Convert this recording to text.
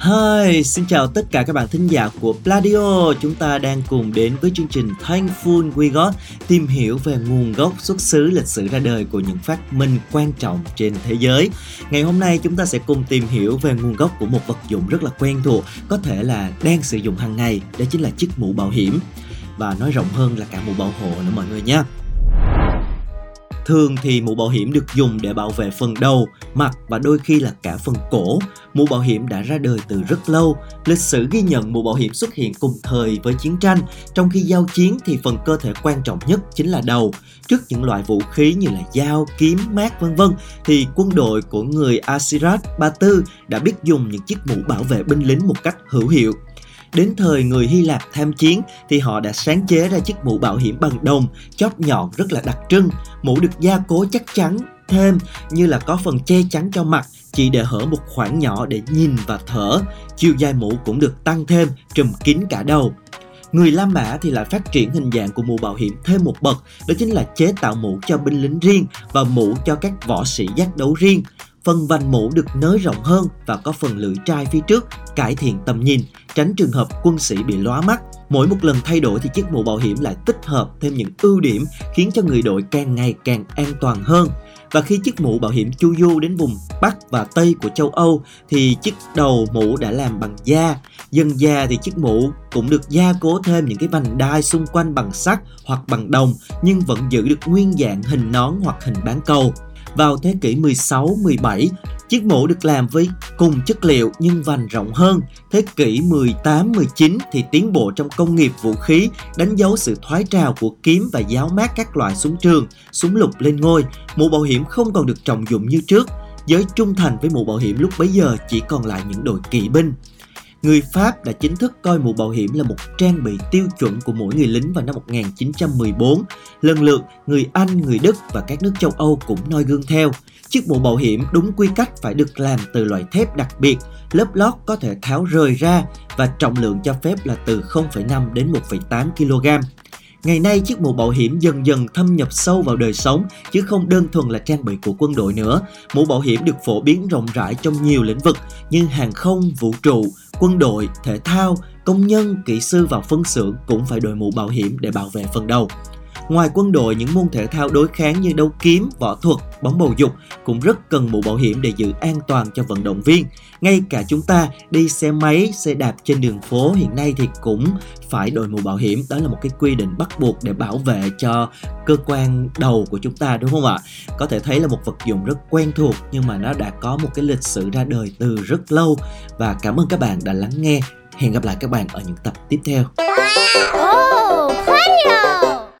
Hi, xin chào tất cả các bạn thính giả của Pladio. Chúng ta đang cùng đến với chương trình Thankful We Got tìm hiểu về nguồn gốc xuất xứ lịch sử ra đời của những phát minh quan trọng trên thế giới. Ngày hôm nay chúng ta sẽ cùng tìm hiểu về nguồn gốc của một vật dụng rất là quen thuộc, có thể là đang sử dụng hàng ngày, đó chính là chiếc mũ bảo hiểm. Và nói rộng hơn là cả mũ bảo hộ nữa mọi người nha. Thường thì mũ bảo hiểm được dùng để bảo vệ phần đầu, mặt và đôi khi là cả phần cổ. Mũ bảo hiểm đã ra đời từ rất lâu. Lịch sử ghi nhận mũ bảo hiểm xuất hiện cùng thời với chiến tranh. Trong khi giao chiến thì phần cơ thể quan trọng nhất chính là đầu. Trước những loại vũ khí như là dao, kiếm, mát vân vân thì quân đội của người Asirat Ba Tư đã biết dùng những chiếc mũ bảo vệ binh lính một cách hữu hiệu. Đến thời người Hy Lạp tham chiến thì họ đã sáng chế ra chiếc mũ bảo hiểm bằng đồng, chóp nhọn rất là đặc trưng. Mũ được gia cố chắc chắn thêm như là có phần che chắn cho mặt chỉ để hở một khoảng nhỏ để nhìn và thở. Chiều dài mũ cũng được tăng thêm, trùm kín cả đầu. Người La Mã thì lại phát triển hình dạng của mũ bảo hiểm thêm một bậc, đó chính là chế tạo mũ cho binh lính riêng và mũ cho các võ sĩ giác đấu riêng. Phần vành mũ được nới rộng hơn và có phần lưỡi trai phía trước, cải thiện tầm nhìn, tránh trường hợp quân sĩ bị lóa mắt. Mỗi một lần thay đổi thì chiếc mũ bảo hiểm lại tích hợp thêm những ưu điểm khiến cho người đội càng ngày càng an toàn hơn. Và khi chiếc mũ bảo hiểm chu du đến vùng Bắc và Tây của châu Âu thì chiếc đầu mũ đã làm bằng da. Dần già thì chiếc mũ cũng được gia cố thêm những cái vành đai xung quanh bằng sắt hoặc bằng đồng nhưng vẫn giữ được nguyên dạng hình nón hoặc hình bán cầu. Vào thế kỷ 16-17, chiếc mũ được làm với cùng chất liệu nhưng vành rộng hơn. Thế kỷ 18-19 thì tiến bộ trong công nghiệp vũ khí đánh dấu sự thoái trào của kiếm và giáo mát các loại súng trường, súng lục lên ngôi. Mũ bảo hiểm không còn được trọng dụng như trước. Giới trung thành với mũ bảo hiểm lúc bấy giờ chỉ còn lại những đội kỵ binh người Pháp đã chính thức coi mũ bảo hiểm là một trang bị tiêu chuẩn của mỗi người lính vào năm 1914. Lần lượt, người Anh, người Đức và các nước châu Âu cũng noi gương theo. Chiếc mũ bảo hiểm đúng quy cách phải được làm từ loại thép đặc biệt, lớp lót có thể tháo rời ra và trọng lượng cho phép là từ 0,5 đến 1,8 kg. Ngày nay chiếc mũ bảo hiểm dần dần thâm nhập sâu vào đời sống chứ không đơn thuần là trang bị của quân đội nữa. Mũ bảo hiểm được phổ biến rộng rãi trong nhiều lĩnh vực như hàng không, vũ trụ, quân đội, thể thao, công nhân, kỹ sư và phân xưởng cũng phải đội mũ bảo hiểm để bảo vệ phần đầu. Ngoài quân đội, những môn thể thao đối kháng như đấu kiếm, võ thuật, bóng bầu dục cũng rất cần mũ bảo hiểm để giữ an toàn cho vận động viên. Ngay cả chúng ta đi xe máy, xe đạp trên đường phố hiện nay thì cũng phải đội mũ bảo hiểm. Đó là một cái quy định bắt buộc để bảo vệ cho cơ quan đầu của chúng ta đúng không ạ? Có thể thấy là một vật dụng rất quen thuộc nhưng mà nó đã có một cái lịch sử ra đời từ rất lâu và cảm ơn các bạn đã lắng nghe. Hẹn gặp lại các bạn ở những tập tiếp theo.